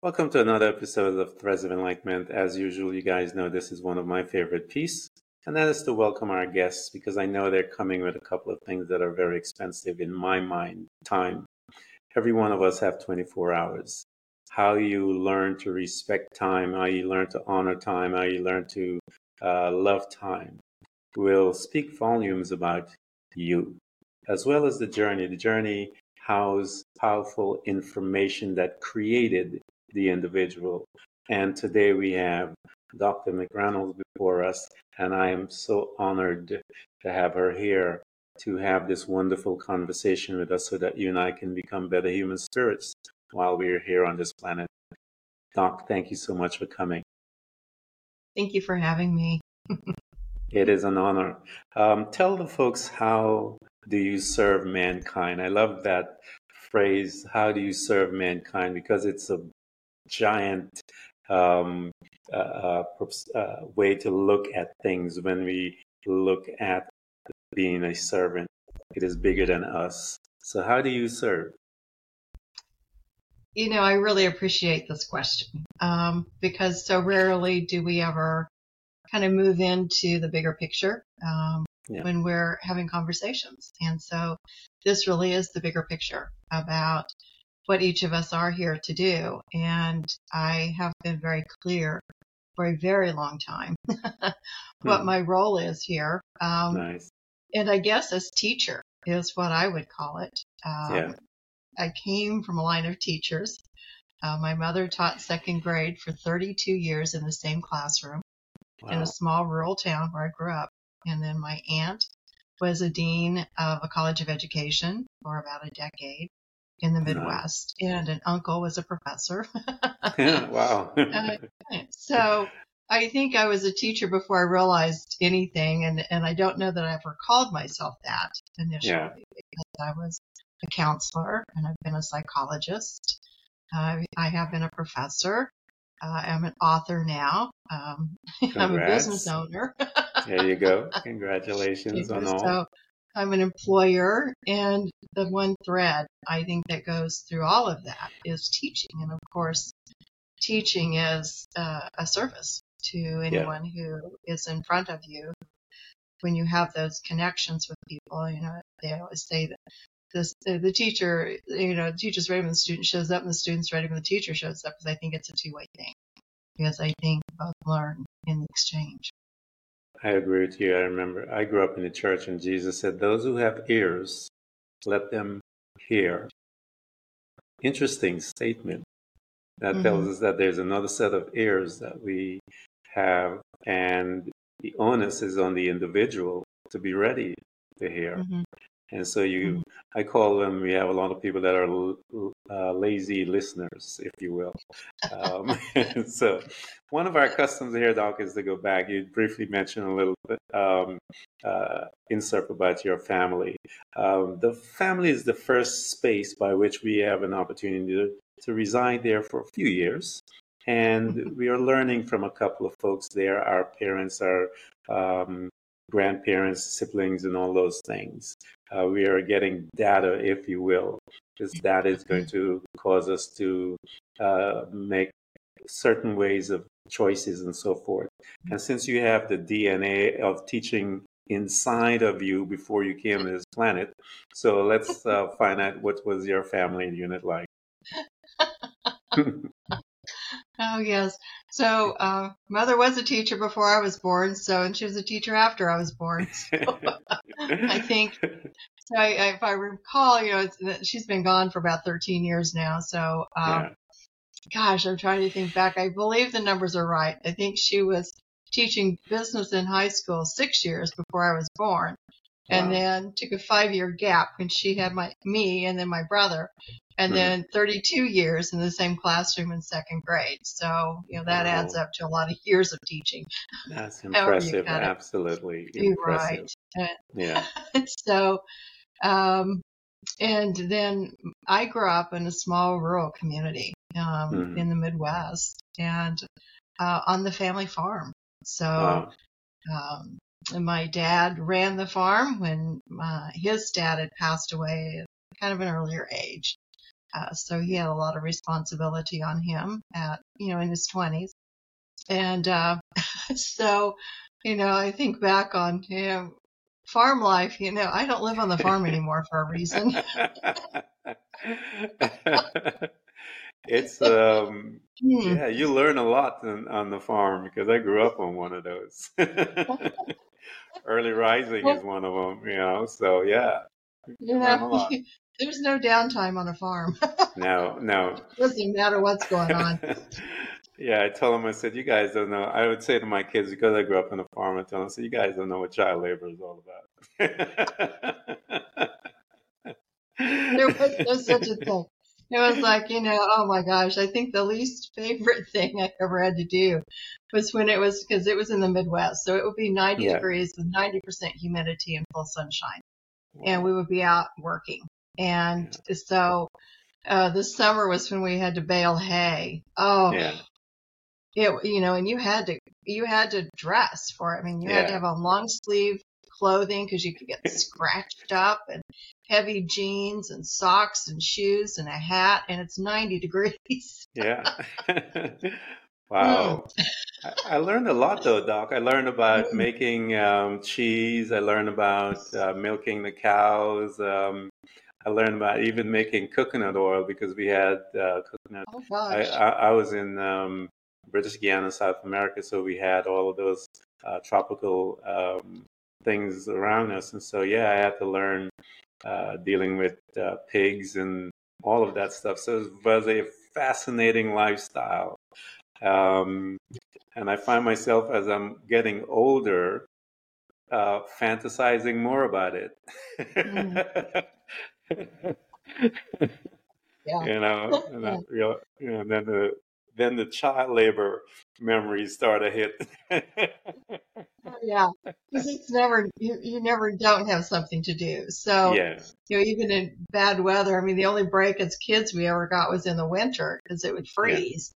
Welcome to another episode of Threads of Enlightenment. As usual, you guys know this is one of my favorite pieces, and that is to welcome our guests because I know they're coming with a couple of things that are very expensive in my mind. Time. Every one of us have 24 hours. How you learn to respect time, how you learn to honor time, how you learn to uh, love time will speak volumes about you, as well as the journey. The journey house powerful information that created the individual. And today we have Dr. McReynolds before us, and I am so honored to have her here to have this wonderful conversation with us so that you and I can become better human spirits while we're here on this planet. Doc, thank you so much for coming. Thank you for having me. it is an honor. Um, tell the folks how do you serve mankind? I love that phrase, how do you serve mankind? Because it's a giant um, uh, uh, uh, way to look at things when we look at being a servant. It is bigger than us. So, how do you serve? You know, I really appreciate this question um, because so rarely do we ever kind of move into the bigger picture um, yeah. when we're having conversations. And so, this really is the bigger picture about what each of us are here to do. And I have been very clear for a very long time what hmm. my role is here. Um, nice. And I guess as teacher is what I would call it. Um, yeah. I came from a line of teachers. Uh, my mother taught second grade for 32 years in the same classroom wow. in a small rural town where I grew up. And then my aunt was a dean of a college of education for about a decade in the Midwest, nice. and an uncle was a professor. yeah, wow. uh, so I think I was a teacher before I realized anything, and, and I don't know that I ever called myself that initially yeah. because I was a counselor and I've been a psychologist. Uh, I have been a professor. Uh, I'm an author now. Um, I'm a business owner. there you go. Congratulations on all. So I'm an employer, and the one thread I think that goes through all of that is teaching. And of course, teaching is uh, a service to anyone yeah. who is in front of you. When you have those connections with people, you know, they always say that this, the, the teacher, you know, the teacher's ready when the student shows up and the student's ready when the teacher shows up because I think it's a two way thing. Because I think both learn in the exchange. I agree with you. I remember I grew up in the church and Jesus said, Those who have ears, let them hear. Interesting statement. That mm-hmm. tells us that there's another set of ears that we have, and the onus is on the individual to be ready to hear. Mm-hmm. And so you, mm-hmm. I call them, we have a lot of people that are uh, lazy listeners, if you will. Um, so one of our customs here, Doc, is to go back. You briefly mentioned a little bit um, uh, insert about your family. Um, the family is the first space by which we have an opportunity to, to reside there for a few years. And mm-hmm. we are learning from a couple of folks there. Our parents are um, grandparents, siblings, and all those things. Uh, we are getting data, if you will, because that is going to cause us to uh, make certain ways of choices and so forth. And since you have the DNA of teaching inside of you before you came to this planet, so let's uh, find out what was your family unit like. Oh yes. So uh, mother was a teacher before I was born, so and she was a teacher after I was born. So I think, so I, if I recall, you know, she's been gone for about 13 years now. So, um, yeah. gosh, I'm trying to think back. I believe the numbers are right. I think she was teaching business in high school six years before I was born and then took a five year gap when she had my me and then my brother and then 32 years in the same classroom in second grade so you know that wow. adds up to a lot of years of teaching that's impressive absolutely impressive. right yeah so um and then I grew up in a small rural community um, mm. in the Midwest and uh, on the family farm. So wow. um, my dad ran the farm when uh, his dad had passed away at kind of an earlier age. Uh, so he had a lot of responsibility on him at, you know, in his 20s. And uh, so, you know, I think back on, you know, farm life, you know, I don't live on the farm anymore for a reason. it's um Hmm. yeah, you learn a lot on, on the farm because I grew up on one of those. Early rising is one of them, you know. So yeah, You know, there's no downtime on a farm. No, no. It Doesn't matter what's going on. yeah, I told them, I said, you guys don't know. I would say to my kids, because I grew up on a farm, I tell them, so you guys don't know what child labor is all about. There was no such a thing. It was like, you know, oh my gosh, I think the least favorite thing I ever had to do was when it was, because it was in the Midwest. So it would be 90 Yeah. degrees with 90% humidity and full sunshine. And we would be out working. And so uh, this summer was when we had to bale hay. Oh, yeah, it, you know, and you had to, you had to dress for it. I mean, you had to have on long sleeve clothing because you could get scratched up and heavy jeans and socks and shoes and a hat and it's 90 degrees. yeah. wow. I, I learned a lot though, Doc. I learned about Mm. making um, cheese. I learned about uh, milking the cows. Um, I learned about even making coconut oil because we had uh, coconut Oh I. I, I was in um, British Guiana, South America, so we had all of those uh, tropical um, things around us. And so, yeah, I had to learn uh, dealing with uh, pigs and all of that stuff. So it was a fascinating lifestyle. Um, and I find myself as I'm getting older, uh, fantasizing more about it. Yeah. you know, and I, you know, you then the then the child labor memories start to hit. Yeah. Because it's never, you, you never don't have something to do. So, yeah, you know, even in bad weather, I mean, the only break as kids we ever got was in the winter because it would freeze.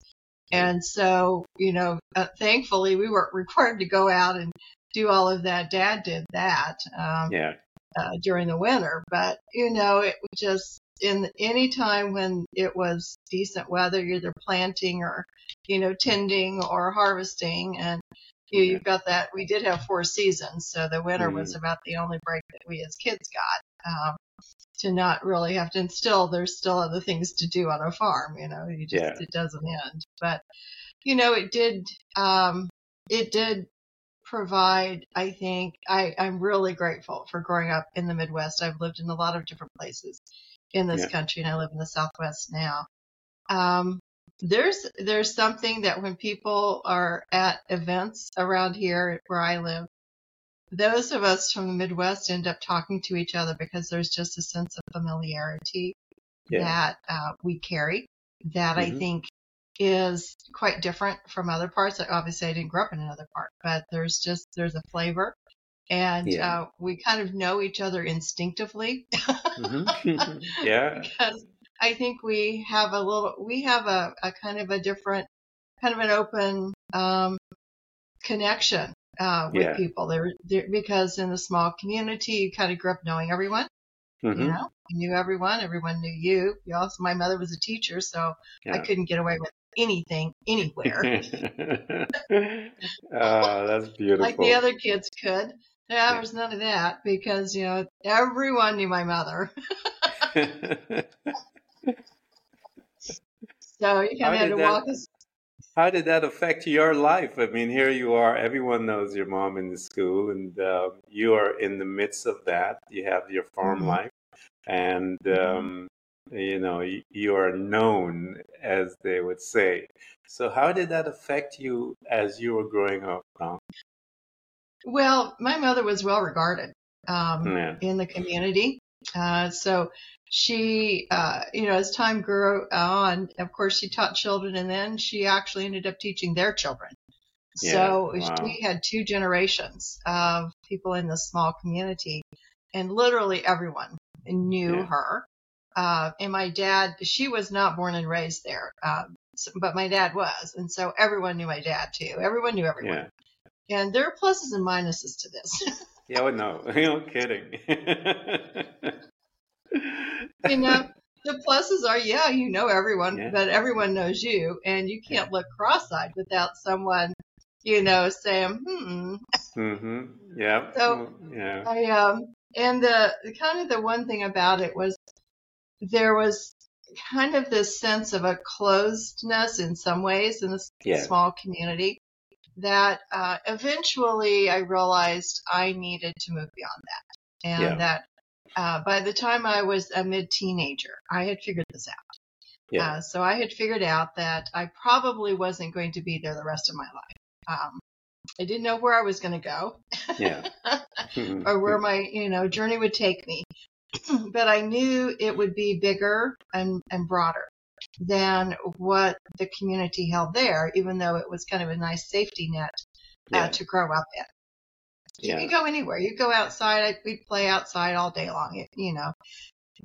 And so, you know, uh, thankfully we weren't required to go out and do all of that. Dad did that. Um, yeah, uh, during the winter. But you know, it was just in any time when it was decent weather, you're either planting or you know tending or harvesting, and you, Yeah. you've got that. We did have four seasons, so the winter Mm-hmm. was about the only break that we as kids got. Um, to not really have to, and still there's still other things to do on a farm. You know, you just Yeah. it doesn't end. But you know, it did. Um, it did provide, I think, I, I'm really grateful for growing up in the Midwest. I've lived in a lot of different places in this Yeah. country and I live in the Southwest now. Um, there's, there's something that when people are at events around here where I live, those of us from the Midwest end up talking to each other because there's just a sense of familiarity yeah, that uh, we carry that I Mhm. think is quite different from other parts. Obviously, I didn't grow up in another part, but there's just there's a flavor, and Yeah. uh, we kind of know each other instinctively Mhm. yeah, because I think we have a little we have a, a kind of a different kind of an open um, connection uh, with Yeah. people. There, there because in a small community, you kind of grew up knowing everyone you Mhm. know, you knew everyone, everyone knew you. You also, my mother was a teacher, so I couldn't get away with anything anywhere Ah, that's beautiful. like the other kids could. Yeah, there was none of that because, you know, everyone knew my mother. So you kind of had to that- walk us. How did that affect your life? I mean, here you are. Everyone knows your mom in the school, and uh, you are in the midst of that. You have your farm Mhm. life, and Mhm. um, you know y- you are known, as they would say. So, how did that affect you as you were growing up? Tom? Well, my mother was well regarded um, Yeah. in the community. Uh, so she, uh, you know, as time grew on, of course, she taught children and then she actually ended up teaching their children. So Yeah, wow. she had two generations of people in this small community and literally everyone knew Yeah. her. Uh, and my dad, she was not born and raised there. Um, so- but my dad was. And so everyone knew my dad too. Everyone knew everyone. Yeah. And there are pluses and minuses to this. Yeah. Well, no, no kidding. you know, the pluses are, yeah, you know everyone, Yeah. but everyone knows you, and you can't look cross-eyed without someone, you know, saying, "Hmm." Mm-hmm. Yeah. So- yeah. I um, and the the kind of the one thing about it was there was kind of this sense of a closedness in some ways in this Yeah. small community that uh, eventually I realized I needed to move beyond that, and Yeah. that uh, by the time I was a mid teenager, I had figured this out. Yeah. Uh, so I had figured out that I probably wasn't going to be there the rest of my life. Um, I didn't know where I was going to go Yeah. Mhm. or where my you know journey would take me, but I knew it would be bigger and, and broader than what the community held there, even though it was kind of a nice safety net uh, Yeah. to grow up in. You Yeah. could go anywhere. You go outside. I, we play outside all day long. It, you know,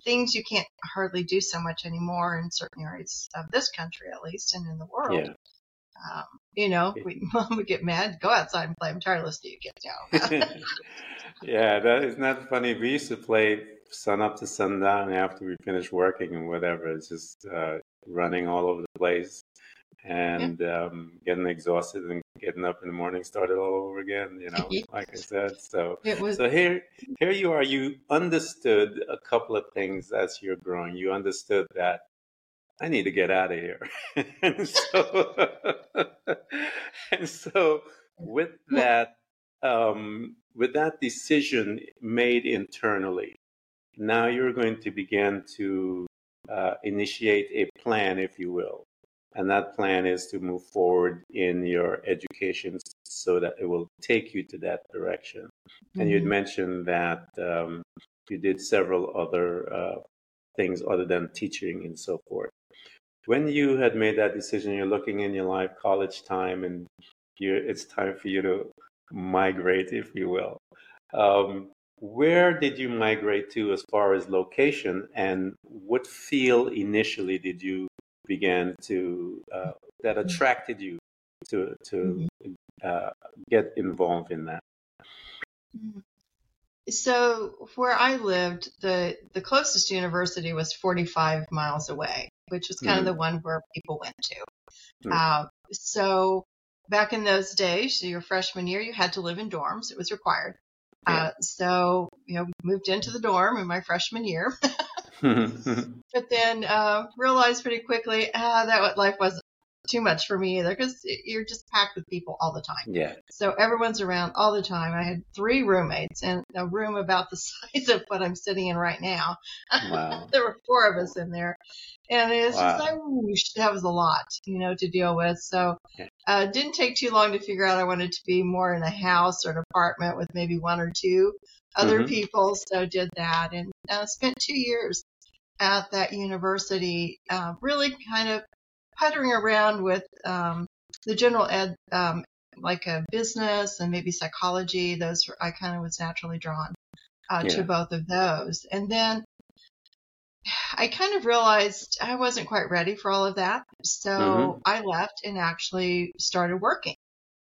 things you can't hardly do so much anymore in certain areas of this country, at least, and in the world. Yeah. Um, you know, we, mom would get mad. Go outside and play. I'm tired of listening to you kids now. yeah, that is not funny. We used to play sun up to sundown after we finished working and whatever. It's just uh, running all over the place and um, getting exhausted and getting up in the morning, started all over again. You know, like I said. So, was so here, here you are. You understood a couple of things as you're growing. You understood that I need to get out of here, and so, and so with that, um, with that decision made internally, now you're going to begin to uh, initiate a plan, if you will. And that plan is to move forward in your education so that it will take you to that direction. And you'd Mhm. mentioned that um, you did several other uh, things other than teaching and so forth. When you had made that decision, you're looking in your life, college time, and it's time for you to migrate, if you will. Um, where did you migrate to as far as location, and what field initially did you begin to uh, that attracted you to to uh, get involved in that? Mhm. So where I lived, the the closest university was 45 miles away, which was kind Mhm. of the one where people went to. Mhm. Uh, so back in those days, your freshman year, you had to live in dorms. It was required. Yeah. Uh, so you know, moved into the dorm in my freshman year, but then uh, realized pretty quickly ah, that what life wasn't too much for me either because you're just packed with people all the time. yeah, So everyone's around all the time. I had three roommates and a room about the size of what I'm sitting in right now. wow, There were four of us in there. And it's Wow. just like, whoosh, that was a lot, you know, to deal with. So Yeah. uh, didn't take too long to figure out I wanted to be more in a house or an apartment with maybe one or two other Mhm. people. So did that and uh, spent two years at that university, uh, really kind of puttering around with um, the general ed, um, like a business and maybe psychology. Those were, I kind of was naturally drawn uh, Yeah. to both of those. And then I kind of realized I wasn't quite ready for all of that. So Mhm. I left and actually started working.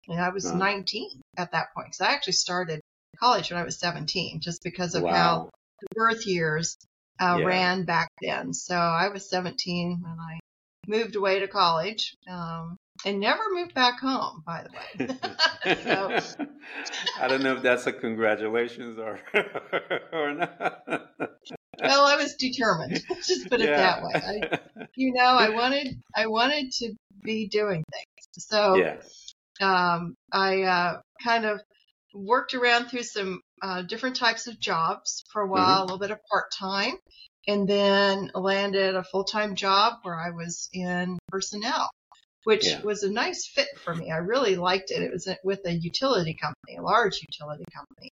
And I was Wow. 19 at that point because I actually started college when I was 17 just because of how the birth years uh, Yeah. ran back then. So I was 17 when I moved away to college um, and never moved back home, by the way. so, I don't know if that's a congratulations or or not. well, I was determined. Let's just put it that way. I, you know, I wanted I wanted to be doing things. So yeah, um, I uh, kind of worked around through some uh, different types of jobs for a while, a little bit of part time, and then landed a full time job where I was in personnel, which Yeah. was a nice fit for me. I really liked it. It was with a utility company, a large utility company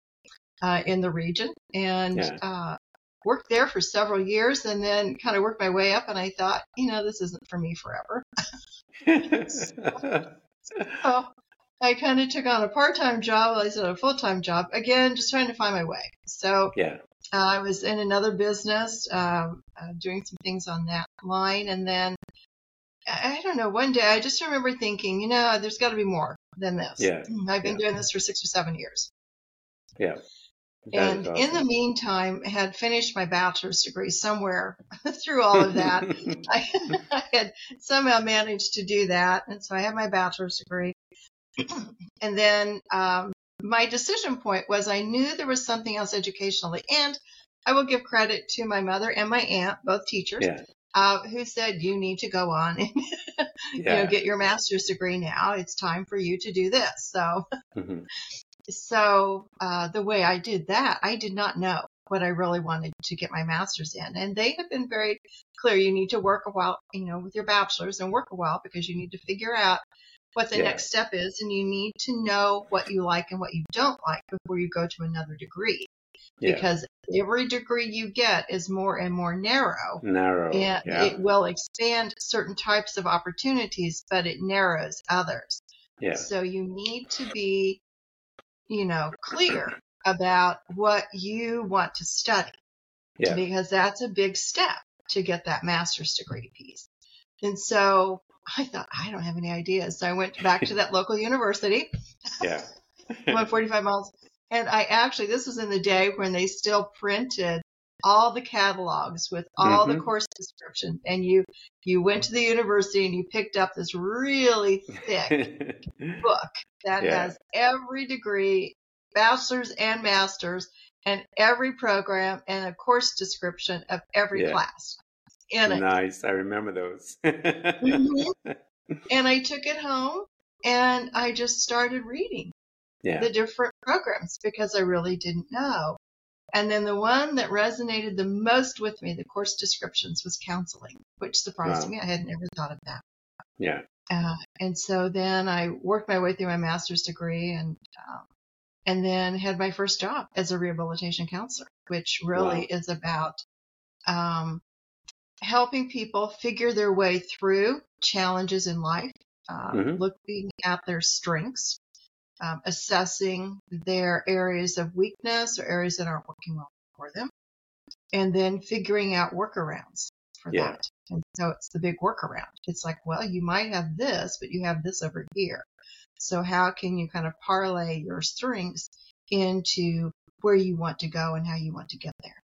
uh, in the region, and Yeah. uh, worked there for several years, and then kind of worked my way up. And I thought, you know, this isn't for me forever. So I kind of took on a part-time job. I said a full-time job again, just trying to find my way. So yeah, uh, I was in another business, um, uh, doing some things on that line, and then I don't know. One day I just remember thinking, you know, there's got to be more than this. Yeah. I've been Yeah. doing this for six or seven years. yeah, and awesome. in the meantime, had finished my bachelor's degree somewhere through all of that. I, I had somehow managed to do that, and so I had my bachelor's degree. and then um, my decision point was I knew there was something else educationally, and I will give credit to my mother and my aunt, both teachers, yeah. uh, who said you need to go on and you know get your master's degree now. It's time for you to do this. So Mhm. so uh, the way I did that, I did not know what I really wanted to get my master's in, and they have been very clear. You need to work a while, you know, with your bachelor's and work a while because you need to figure out what the Yeah. next step is, and you need to know what you like and what you don't like before you go to another degree. Yeah. Because every degree you get is more and more narrow, Narrow. and yeah. it will expand certain types of opportunities, but it narrows others. yeah. So you need to be, you know, clear about what you want to study Yeah. because that's a big step to get that master's degree piece. And so I thought, I don't have any ideas. So I went back to that local university, Yeah. 145 miles. And I actually, this was in the day when they still printed all the catalogs with all the Mhm. course description. And you, you went to the university and you picked up this really thick book that Yeah. has every degree, bachelor's and master's, and every program and a course description of every Yeah. class in it. nice. I remember those. Mhm. And I took it home and I just started reading Yeah. the different programs because I really didn't know. And then the one that resonated the most with me, the course descriptions, was counseling, which surprised Wow. me. I had never thought of that. Yeah. Uh, and so then I worked my way through my master's degree and um, and then had my first job as a rehabilitation counselor, which really Wow. is about um, helping people figure their way through challenges in life, uh, Mhm. looking at their strengths, um, assessing their areas of weakness or areas that aren't working well for them, and then figuring out workarounds for Yeah. that. And so it's the big workaround. It's like, well, you might have this, but you have this over here. So how can you kind of parlay your strengths into where you want to go and how you want to get there?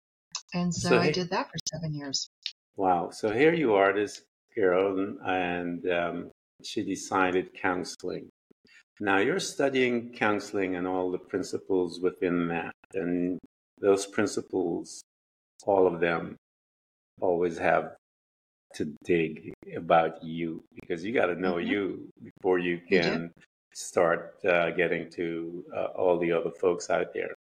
And so, So I did that for seven years. Wow. So here you are, this girl, and, um, she decided counseling. Now you're studying counseling and all the principles within that. And those principles, all of them, always have to dig about you because you got to know Mhm. you before you can start uh, getting to uh, all the other folks out there.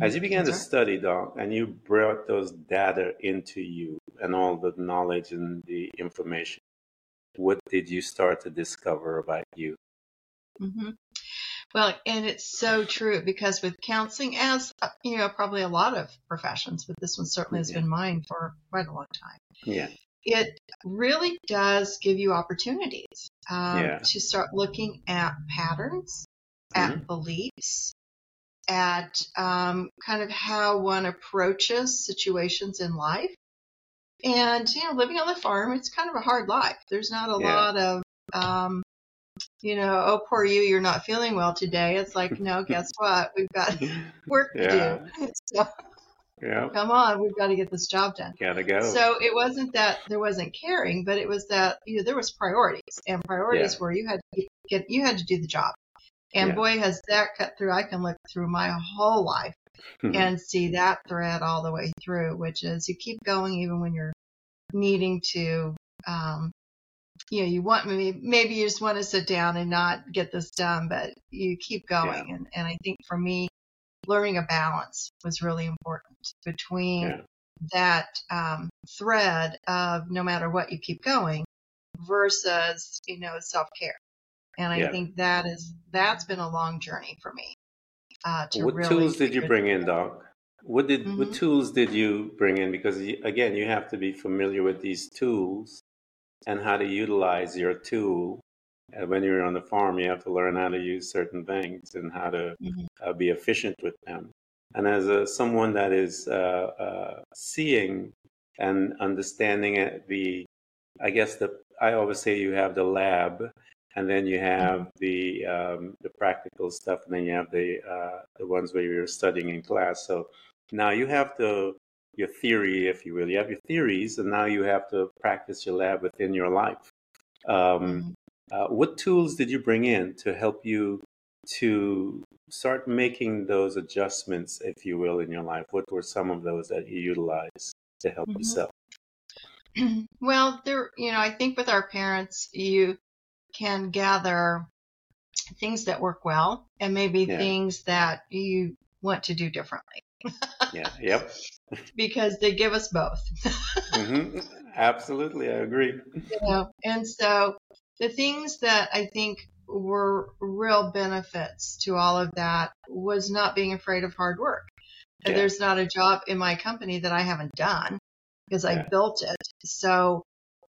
As you began to right. study, Doc, and you brought those data into you and all the knowledge and the information, what did you start to discover about you? hmm Well, and it's so true because with counseling, as uh, you know, probably a lot of professions, but this one certainly has Yeah. been mine for quite a long time. Yeah, It really does give you opportunities um, Yeah. to start looking at patterns, at beliefs, at um, kind of how one approaches situations in life. And, you know, living on the farm, it's kind of a hard life. There's not a Yeah. lot of, um, you know, oh, poor you, you're not feeling well today. It's like, no, guess what? We've got work to Yeah. do. So yeah, come on, we've got to get this job done. gotta go. So it wasn't that there wasn't caring, but it was that you know, there was priorities, and priorities Yeah. were you had to get you had to do the job. And Yeah. boy, has that cut through. I can look through my whole life and see that thread all the way through, which is you keep going even when you're needing to. Um, you know, you want maybe maybe you just want to sit down and not get this done, but you keep going. And and I think for me, learning a balance was really important between Yeah. that um, thread of no matter what you keep going versus you know self care. And I Yeah. think that is that's been a long journey for me. Uh, to what really tools did you bring in. Doc? What did what Mhm. tools did you bring in? Because again, you have to be familiar with these tools and how to utilize your tool. And when you're on the farm, you have to learn how to use certain things and how to Mhm. uh, be efficient with them. And as a, someone that is uh, uh, seeing and understanding it, the, I guess the, I always say you have the lab and then you have the um, the practical stuff, and then you have the uh, the ones where you're studying in class. So now you have to your theory, if you will. You have your theories, and now you have to practice your lab within your life. Um, Mm-hmm. uh, what tools did you bring in to help you to start making those adjustments, if you will, in your life? What were some of those that you utilized to help Mhm. yourself? well, there, you know, I think with our parents, you can gather things that work well and maybe Yeah. things that you want to do differently Yeah. Yep. because they give us both. hmm Absolutely, I agree. you know, and so the things that I think were real benefits to all of that was not being afraid of hard work. Yeah. There's not a job in my company that I haven't done because I built it. So,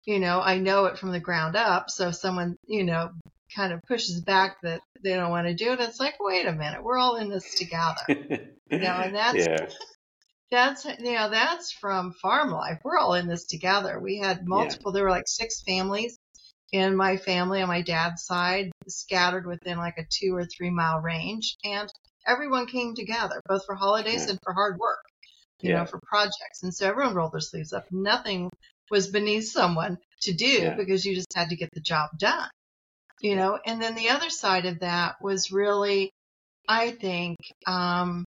you know, I know it from the ground up. So if someone, you know, kind of pushes back that they don't want to do it, it's like, wait a minute, we're all in this together. you know, and that's- yeah, That's, you know, that's from farm life. We're all in this together. We had multiple, there were like six families in my family on my dad's side, scattered within like a two or three mile range. And everyone came together, both for holidays Yeah. and for hard work, you Yeah. know, for projects. And so everyone rolled their sleeves up. Nothing was beneath someone to do Yeah. because you just had to get the job done, you know. And then the other side of that was really, I think, um,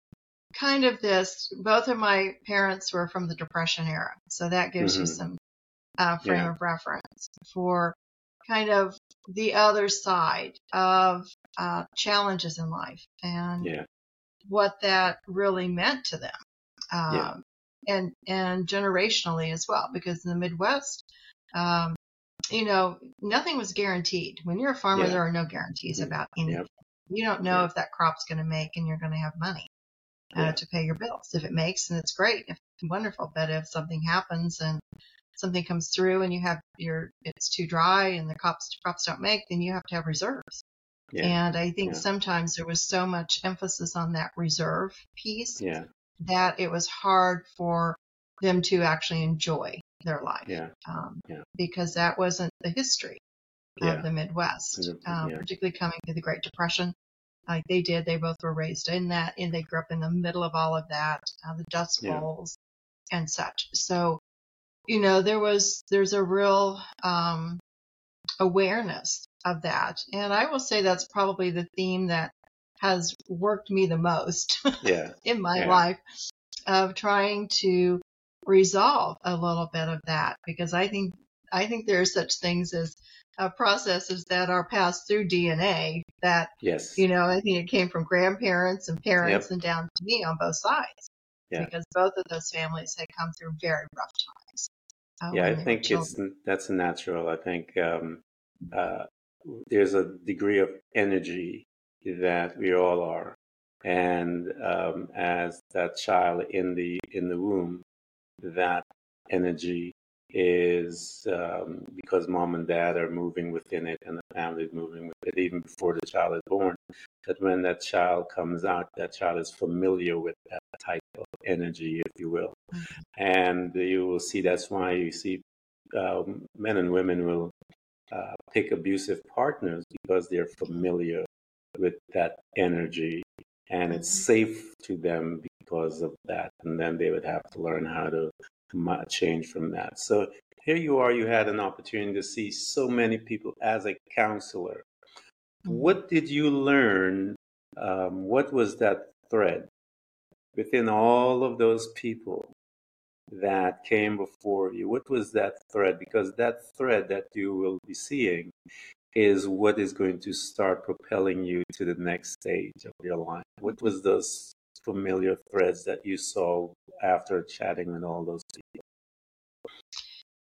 kind of this. Both of my parents were from the Depression era, so that gives you Mhm. some uh, frame Yeah. of reference for kind of the other side of uh, challenges in life and yeah, what that really meant to them. Um. And, and generationally as well, because in the Midwest, um, you know, nothing was guaranteed. When you're a farmer, Yeah. there are no guarantees Mhm. about anything. Yep. You don't know Yeah. if that crop's going to make and you're going to have money uh, Yeah. to pay your bills. If it makes, and it's great. If wonderful. But if something happens and something comes through and you have your it's too dry and the crops crops don't make, then you have to have reserves. yeah, And I think Yeah. sometimes there was so much emphasis on that reserve piece yeah, that it was hard for them to actually enjoy their life. yeah, Um, Yeah. Because that wasn't the history yeah, of the Midwest, um, particularly coming through the Great Depression. Like they did, they both were raised in that, and they grew up in the middle of all of that, uh, the Dust. Bowls and such. So, you know, there was there's a real um, awareness of that, and I will say that's probably the theme that has worked me the most yeah, in my Yeah. life of trying to resolve a little bit of that because I think I think there are such things as uh, processes that are passed through DNA that yes, you know I think it came from grandparents and parents Yep. and down to me on both sides Yeah. because both of those families had come through very rough times. uh, yeah. I think it's that's natural. I think um, uh, there's a degree of energy that we all are, and um, as that child in the in the womb, that energy is um, because mom and dad are moving within it and the family is moving with it even before the child is born that when that child comes out that child is familiar with that type of energy if you will Mhm. and you will see that's why you see um, men and women will uh, pick abusive partners because they're familiar with that energy and it's Mhm. safe to them because of that and then they would have to learn how to change from that so here you are you had an opportunity to see so many people as a counselor Mhm. what did you learn um, what was that thread within all of those people that came before you what was that thread because that thread that you will be seeing is what is going to start propelling you to the next stage of your life what was those familiar threads that you saw after chatting with all those people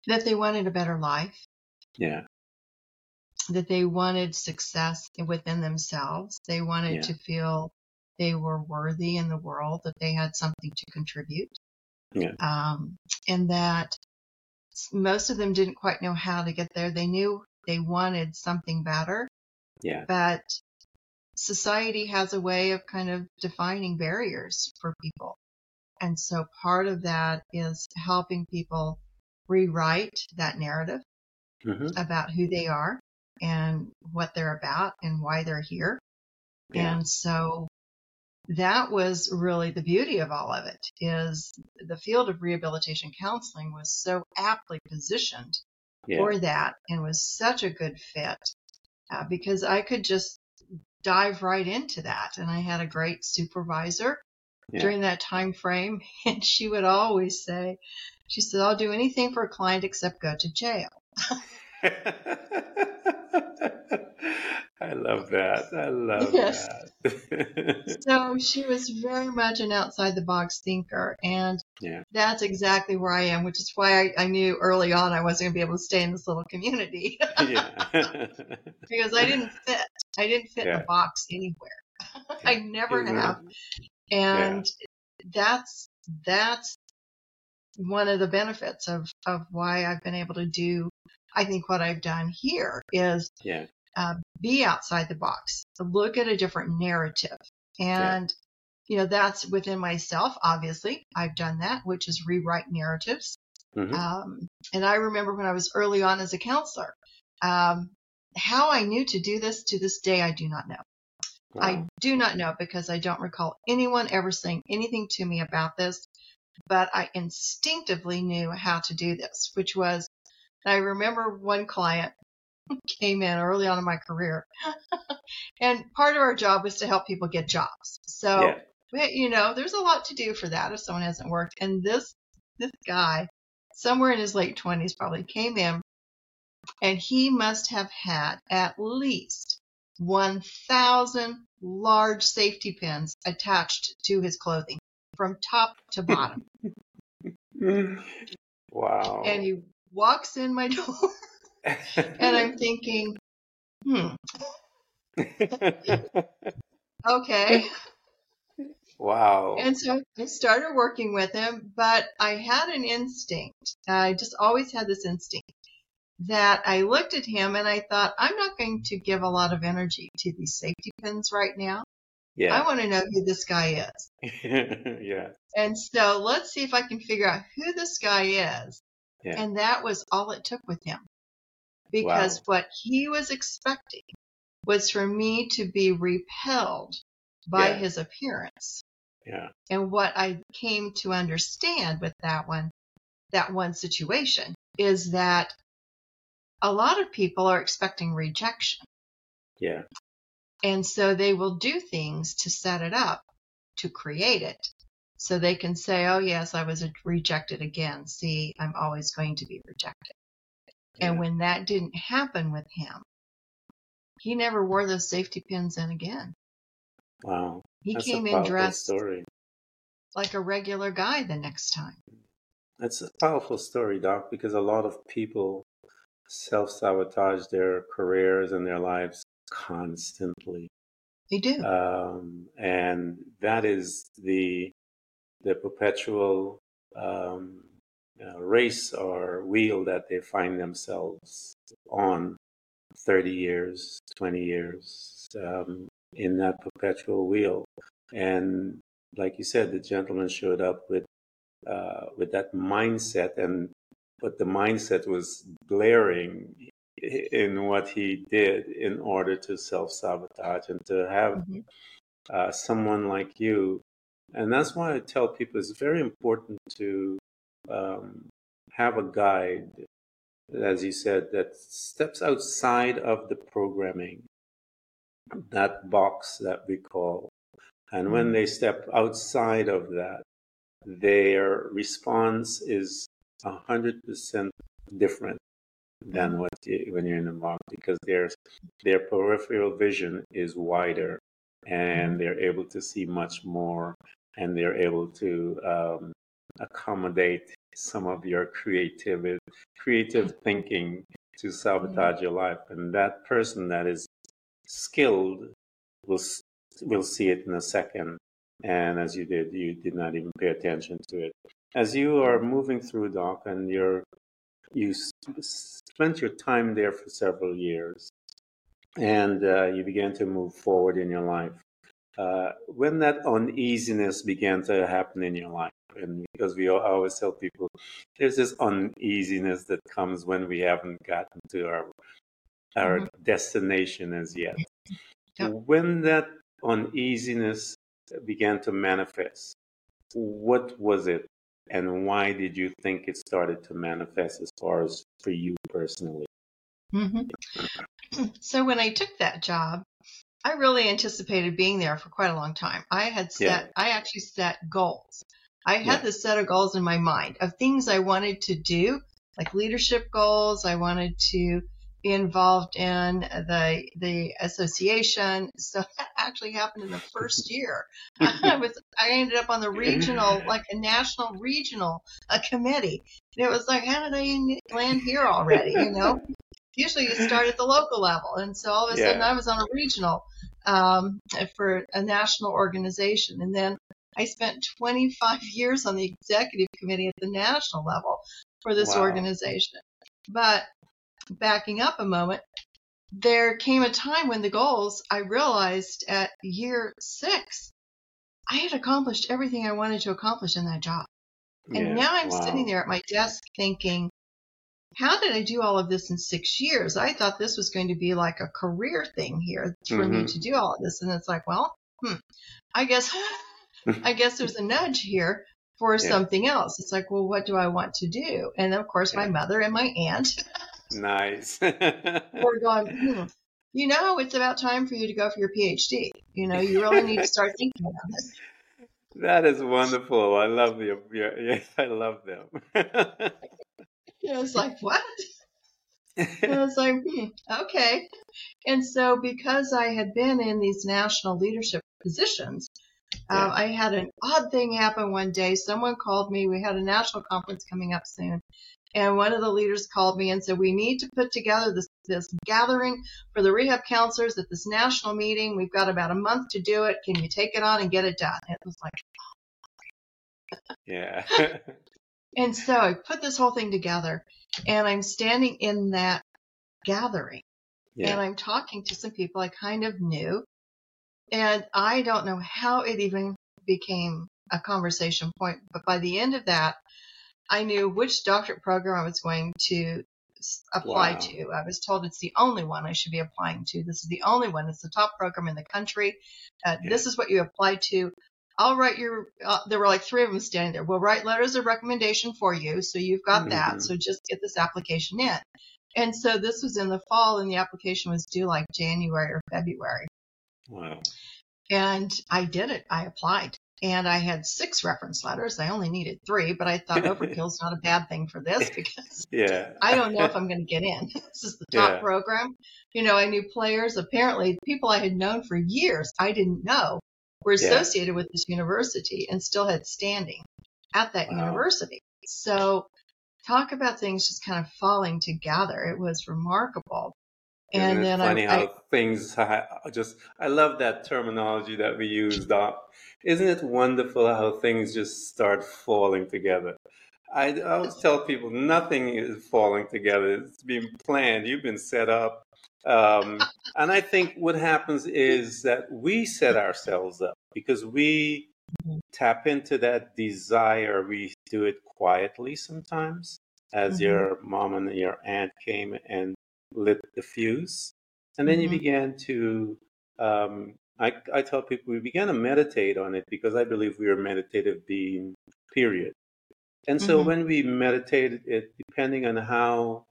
that they wanted a better life, yeah that they wanted success within themselves. They wanted Yeah. to feel they were worthy in the world, that they had something to contribute. Yeah. Um, and that most of them didn't quite know how to get there. They knew they wanted something better, yeah but society has a way of kind of defining barriers for people. And so part of that is helping people rewrite that narrative hmm about who they are and what they're about and why they're here. Yeah. And so that was really the beauty of all of it is the field of rehabilitation counseling was so aptly positioned Yeah. for that and was such a good fit uh, because I could just dive right into that. And I had a great supervisor Yeah. during that time frame, and she would always say, "She said I'll do anything for a client except go to jail." I love that. I love Yes. that. So she was very much an outside the box thinker, and Yeah. that's exactly where I am, which is why I, I knew early on I wasn't going to be able to stay in this little community yeah. because I didn't fit. I didn't fit Yeah. the box anywhere. I never it? have. and that's that's one of the benefits of of why I've been able to do I think what I've done here is Yeah. uh, be outside the box look at a different narrative. And you know that's within myself obviously. I've done that which is rewrite narratives. Mhm. um, and I remember when I was early on as a counselor um, how I knew to do this to this day I do not know. I do not know because I don't recall anyone ever saying anything to me about this, but I instinctively knew how to do this, which was, I remember one client came in early on in my career, and part of our job was to help people get jobs. So, Yeah. we- you know, there's a lot to do for that if someone hasn't worked. And this, this guy, somewhere in his late twenties probably came in and he must have had at least 1,000 large safety pins attached to his clothing from top to bottom. Wow. and he walks in my door, and I'm thinking, hmm, okay. wow. And so I started working with him, but I had an instinct. I just always had this instinct that I looked at him and I thought, I'm not going to give a lot of energy to these safety pins right now. Yeah. I want to know who this guy is. yeah. And so let's see if I can figure out who this guy is. Yeah. And that was all it took with him. Because Wow. what he was expecting was for me to be repelled by Yeah. his appearance. Yeah. And what I came to understand with that one, that one situation, is that a lot of people are expecting rejection. Yeah. And so they will do things to set it up to create it. So they can say, oh, yes, I was rejected again. See, I'm always going to be rejected. And when that didn't happen with him, he never wore those safety pins in again. Wow. He That's came a in dressed story. like a regular guy the next time. It's a powerful story, Doc, because a lot of people self sabotage their careers and their lives constantly. They do. Um, and that is the the perpetual um, uh, race or wheel that they find themselves on 30 years, 20 years um, in that perpetual wheel. And like you said, the gentleman showed up with uh, with that mindset, and but the mindset was glaring in what he did in order to self sabotage and to have Mhm. uh, someone like you. And that's why I tell people it's very important to um, have a guide, as you said, that steps outside of the programming, that box that we call. And when mm. they step outside of that, their response is 100% different than mm. what you, when you're in the box because their, their peripheral vision is wider and mm. they're able to see much more and they're able to um, accommodate some of your creative creative thinking to sabotage your life. And that person that is skilled will will see it in a second. And as you did you did not even pay attention to it. As you are moving through doc and you're you spent your time there for several years and uh, you began to move forward in your life uh, when that uneasiness began to happen in your life and because we al- always tell people there's this uneasiness that comes when we haven't gotten to our our Mhm. destination as yet. Yep. When that uneasiness began to manifest, what was it and why did you think it started to manifest as far as for you personally? hmm So when I took that job, I really anticipated being there for quite a long time. I had set, Yeah. I actually set goals. I had Yeah. this set of goals in my mind of things I wanted to do, like leadership goals. I wanted to be involved in uh, the the association. So that actually happened in the first year. I was I ended up on the regional, like a national regional a committee. And it was like, how did I land here already? You know, usually you start at the local level, and so all of a sudden I was on a regional um, for a national organization, and then I spent 25 years on the executive committee at the national level for this Wow. organization. But backing up a moment, there came a time when the goals I realized at year six, I had accomplished everything I wanted to accomplish in that job. And Yeah, now I'm wow. sitting there at my desk thinking, how did I do all of this in six years? I thought this was going to be like a career thing here for me Mhm. to do all of this. And it's like, well, hmm, I guess, I guess there's a nudge here for Yeah. something else. It's like, well, what do I want to do? And of course, my mother and my aunt Nice. were going, hmm, you know, it's about time for you to go for your PhD. You know, you really need to start thinking about this. that is wonderful. I love your, your yes, I love them. And I was like, what? And I was like, hmm, okay. And so because I had been in these national leadership positions, Yeah. uh, I had an odd thing happen one day. Someone called me. We had a national conference coming up soon. And one of the leaders called me and said, we need to put together this, this gathering for the rehab counselors at this national meeting. We've got about a month to do it. Can you take it on and get it done? It was like, yeah. and so I put this whole thing together and I'm standing in that gathering and. I'm talking to some people I kind of knew. And I don't know how it even became a conversation point, but by the end of that, I knew which doctorate program I was going to apply Wow. to. I was told it's the only one I should be applying to. This is the only one. It's the top program in the country. Uh, Yeah. This is what you apply to. I'll write your, uh, there were like three of them standing there. We'll write letters of recommendation for you. So you've got that. Mhm. So just get this application in. And so this was in the fall and the application was due like January or February. Wow. And I did it. I applied and I had six reference letters. I only needed three, but I thought overkill's not a bad thing for this because Yeah. I don't know if I'm going to get in. This is the top Yeah. program. You know, I knew players. Apparently, people I had known for years, I didn't know, were Yeah. associated with this university and still had standing at that Wow. university. So, talk about things just kind of falling together. It was remarkable. Isn't and then funny I, how I things just I love that terminology that we use, Doc. Uh, isn't it wonderful how things just start falling together? I, I always tell people nothing is falling together. It's being planned. You've been set up. Um, and I think what happens is that we set ourselves up because we Mhm. tap into that desire. We do it quietly sometimes, as Mhm. your mom and your aunt came and lit the fuse. And then you Mhm. began to, um, I, I tell people, we began to meditate on it because I believe we are meditative being, period. And so Mhm. when we meditate it, depending on how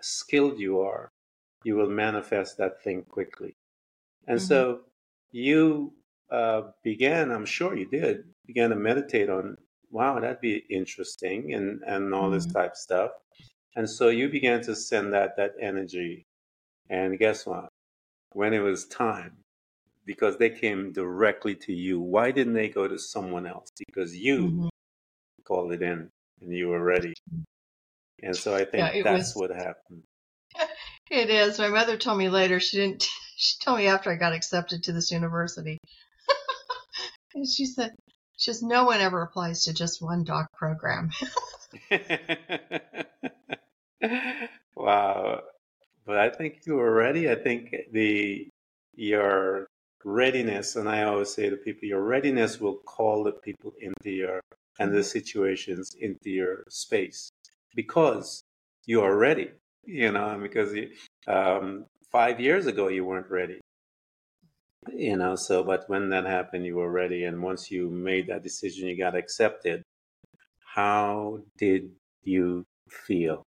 skilled you are, you will manifest that thing quickly. And Mhm. so you uh, began, I'm sure you did, began to meditate on, wow, that'd be interesting and, and all this Mhm. type of stuff. And so you began to send that that energy. And guess what? When it was time, because they came directly to you, why didn't they go to someone else? Because you Mhm. called it in and you were ready. And so I think Yeah, that's was- what happened. It is. My mother told me later. She didn't. She told me after I got accepted to this university. and she said, "She says no one ever applies to just one doc program." wow. But I think you were ready. I think the your readiness, and I always say to people, your readiness will call the people into your and the situations into your space because you are ready. You know, because you, um, five years ago you weren't ready. You know, so but when that happened, you were ready, and once you made that decision, you got accepted. How did you feel?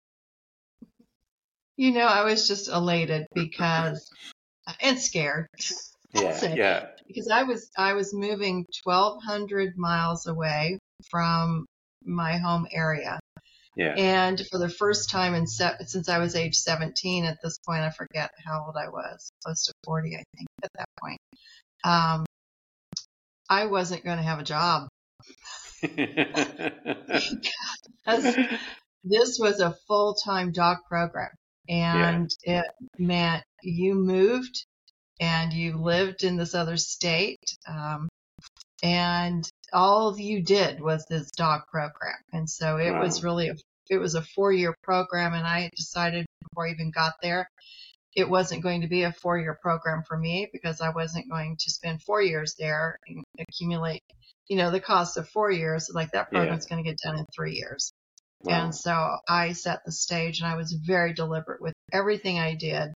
You know, I was just elated because and scared. Yeah, yeah. Because I was I was moving 1200 miles away from my home area. Yeah. And for the first time in se- since I was age 17 at this point, I forget how old I was, close to 40, I think, at that point. Um, I wasn't going to have a job. this was a full time doc program. And yeah. it meant you moved and you lived in this other state. Um, and all you did was this doc program. And so it wow. was really a, it was a four year program. And I decided before I even got there, it wasn't going to be a four year program for me because I wasn't going to spend four years there and accumulate, you know, the cost of four years. Like that program's yeah. going to get done in three years. Wow. And so I set the stage and I was very deliberate with everything I did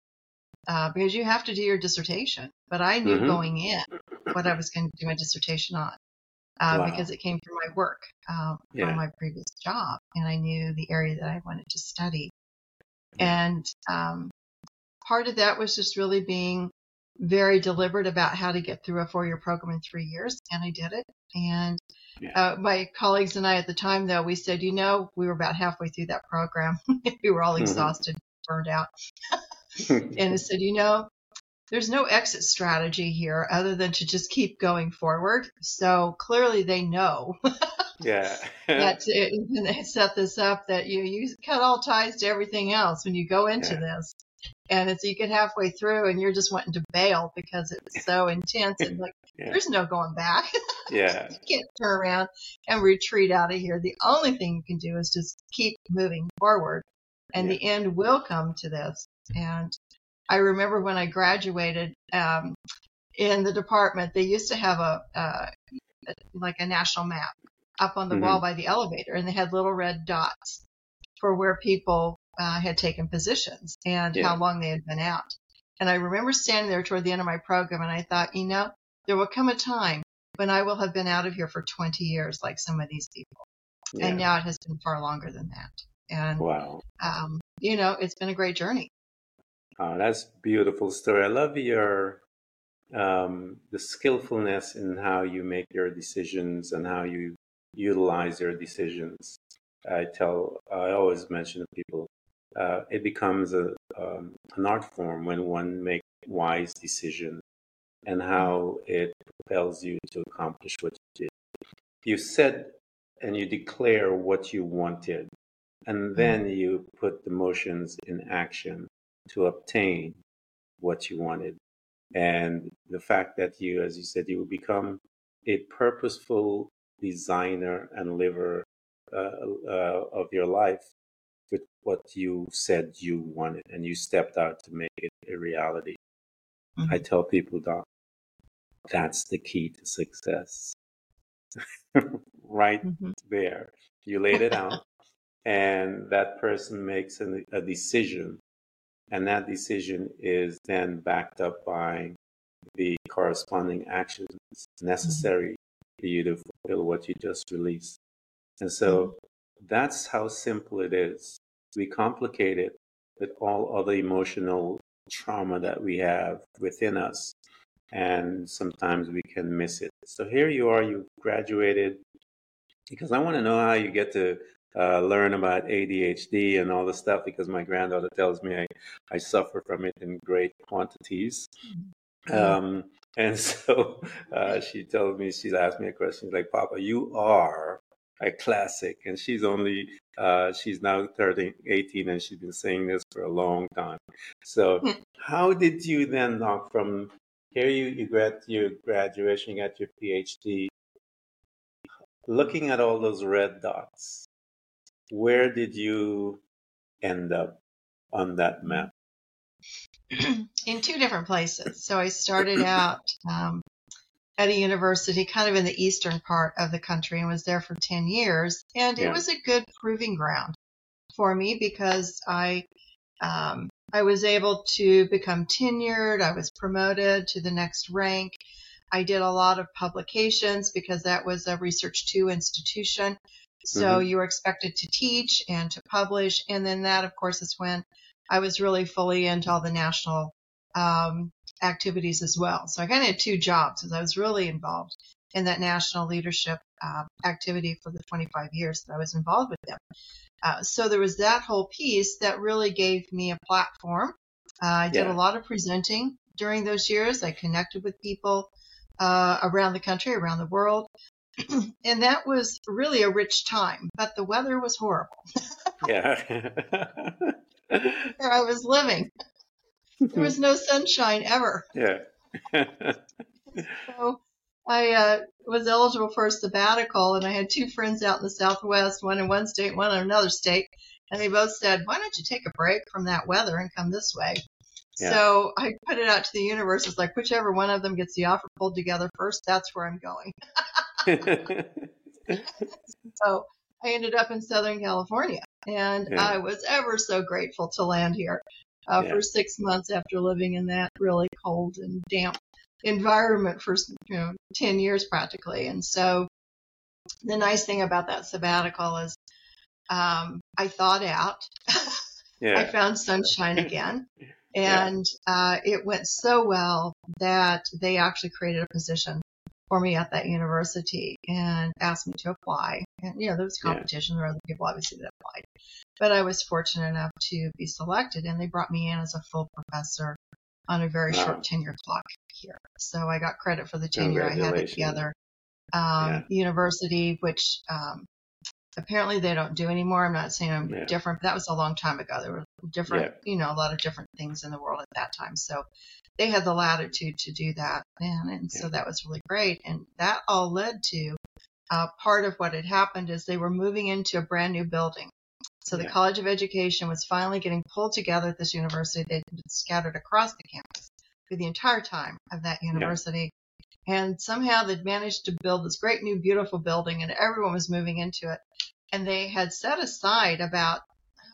uh, because you have to do your dissertation. But I knew mm-hmm. going in what I was going to do my dissertation on uh, wow. because it came from my work um, yeah. from my previous job, and I knew the area that I wanted to study. And um, part of that was just really being very deliberate about how to get through a four-year program in three years, and I did it. And yeah. uh, my colleagues and I at the time, though, we said, you know, we were about halfway through that program. we were all mm-hmm. exhausted, mm-hmm. burned out. and I said, you know, there's no exit strategy here other than to just keep going forward. So clearly they know. yeah. that they set this up that you you cut all ties to everything else when you go into yeah. this. And it's you get halfway through and you're just wanting to bail because it's so intense and like yeah. there's no going back. yeah. you can't turn around and retreat out of here. The only thing you can do is just keep moving forward and yeah. the end will come to this. And I remember when I graduated um, in the department, they used to have a, uh, like a national map up on the mm-hmm. wall by the elevator, and they had little red dots for where people uh, had taken positions and yeah. how long they had been out. And I remember standing there toward the end of my program, and I thought, you know, there will come a time when I will have been out of here for 20 years, like some of these people. Yeah. And now it has been far longer than that. And wow, um, you know, it's been a great journey. Oh, that's beautiful story. I love your um, the skillfulness in how you make your decisions and how you utilize your decisions. I tell, I always mention to people, uh, it becomes a um, an art form when one makes wise decisions and how it propels you to accomplish what you did. You said and you declare what you wanted, and then you put the motions in action to obtain what you wanted. And the fact that you, as you said, you will become a purposeful designer and liver uh, uh, of your life with what you said you wanted, and you stepped out to make it a reality. Mm-hmm. I tell people, Doc, that's the key to success. right mm-hmm. there. You laid it out, and that person makes a, a decision and that decision is then backed up by the corresponding actions necessary mm-hmm. for you to fulfill what you just released. And so mm-hmm. that's how simple it is. We complicate it with all other emotional trauma that we have within us. And sometimes we can miss it. So here you are, you graduated, because I want to know how you get to uh, learn about ADHD and all the stuff because my granddaughter tells me I, I suffer from it in great quantities. Mm-hmm. Um, and so uh, she told me, she's asked me a question, like, Papa, you are a classic. And she's only, uh, she's now 13, 18, and she's been saying this for a long time. So, hmm. how did you then, knock from here you, you got your graduation, you got your PhD, looking at all those red dots, where did you end up on that map? in two different places. So I started out um, at a university kind of in the eastern part of the country and was there for 10 years. And yeah. it was a good proving ground for me because I um, I was able to become tenured. I was promoted to the next rank. I did a lot of publications because that was a research two institution. So Mhm. you were expected to teach and to publish. And then that, of course, is when I was really fully into all the national um, activities as well. So I kind of had two jobs because I was really involved in that national leadership uh, activity for the 25 years that I was involved with them. Uh, so there was that whole piece that really gave me a platform. Uh, I did Yeah. a lot of presenting during those years. I connected with people uh, around the country, around the world. and that was really a rich time, but the weather was horrible Yeah. where I was living. There was no sunshine ever. yeah. So I uh, was eligible for a sabbatical, and I had two friends out in the Southwest, one in one state, one in another state, and they both said, "Why don't you take a break from that weather and come this way?" Yeah. So I put it out to the universe. It's like whichever one of them gets the offer pulled together first, that's where I'm going. So I ended up in Southern California, and Yeah. I was ever so grateful to land here uh, Yeah. for six months after living in that really cold and damp environment for you know ten years practically. And so the nice thing about that sabbatical is um, I thawed out. yeah. I found sunshine again. Yeah. And uh, it went so well that they actually created a position for me at that university and asked me to apply. And, you know, there was Yeah. competition. There were other people obviously that applied. But I was fortunate enough to be selected and they brought me in as a full professor on a very Wow. short tenure clock here. So I got credit for the tenure I had at the other Um, Yeah. University, which um, apparently they don't do anymore. I'm not saying I'm Yeah. different, but that was a long time ago. There were different, you know, a lot of different things in the world at that time. So they had the latitude to do that then. And so that was really great. And that all led to uh, part of what had happened is they were moving into a brand new building. So the Yeah. College of Education was finally getting pulled together at this university. They'd been scattered across the campus for the entire time of that university. And somehow they'd managed to build this great new beautiful building and everyone was moving into it. And they had set aside about,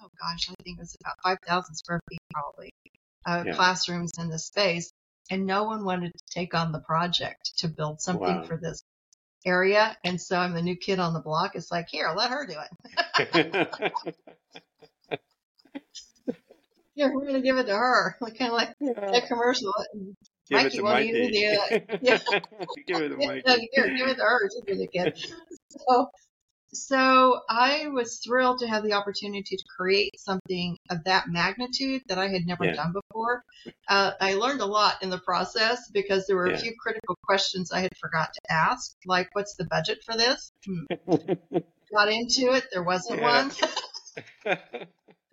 oh gosh, I think it was about 5,000 square feet probably, uh, Yeah. classrooms in this space. And no one wanted to take on the project to build something Wow. for this area. And so I'm the new kid on the block. It's like, here, let her do it. Yeah, we're going to give it to her. Like, kind of like that commercial. Give it Mikey, to why don't you Mikey. do that? Yeah. Give it to Mikey. here, give it to her. She's really good. So, so I was thrilled to have the opportunity to create something of that magnitude that I had never Yeah. done before. Uh, I learned a lot in the process because there were Yeah. a few critical questions I had forgot to ask, like what's the budget for this? Hmm. Got into it, there wasn't Yeah. one.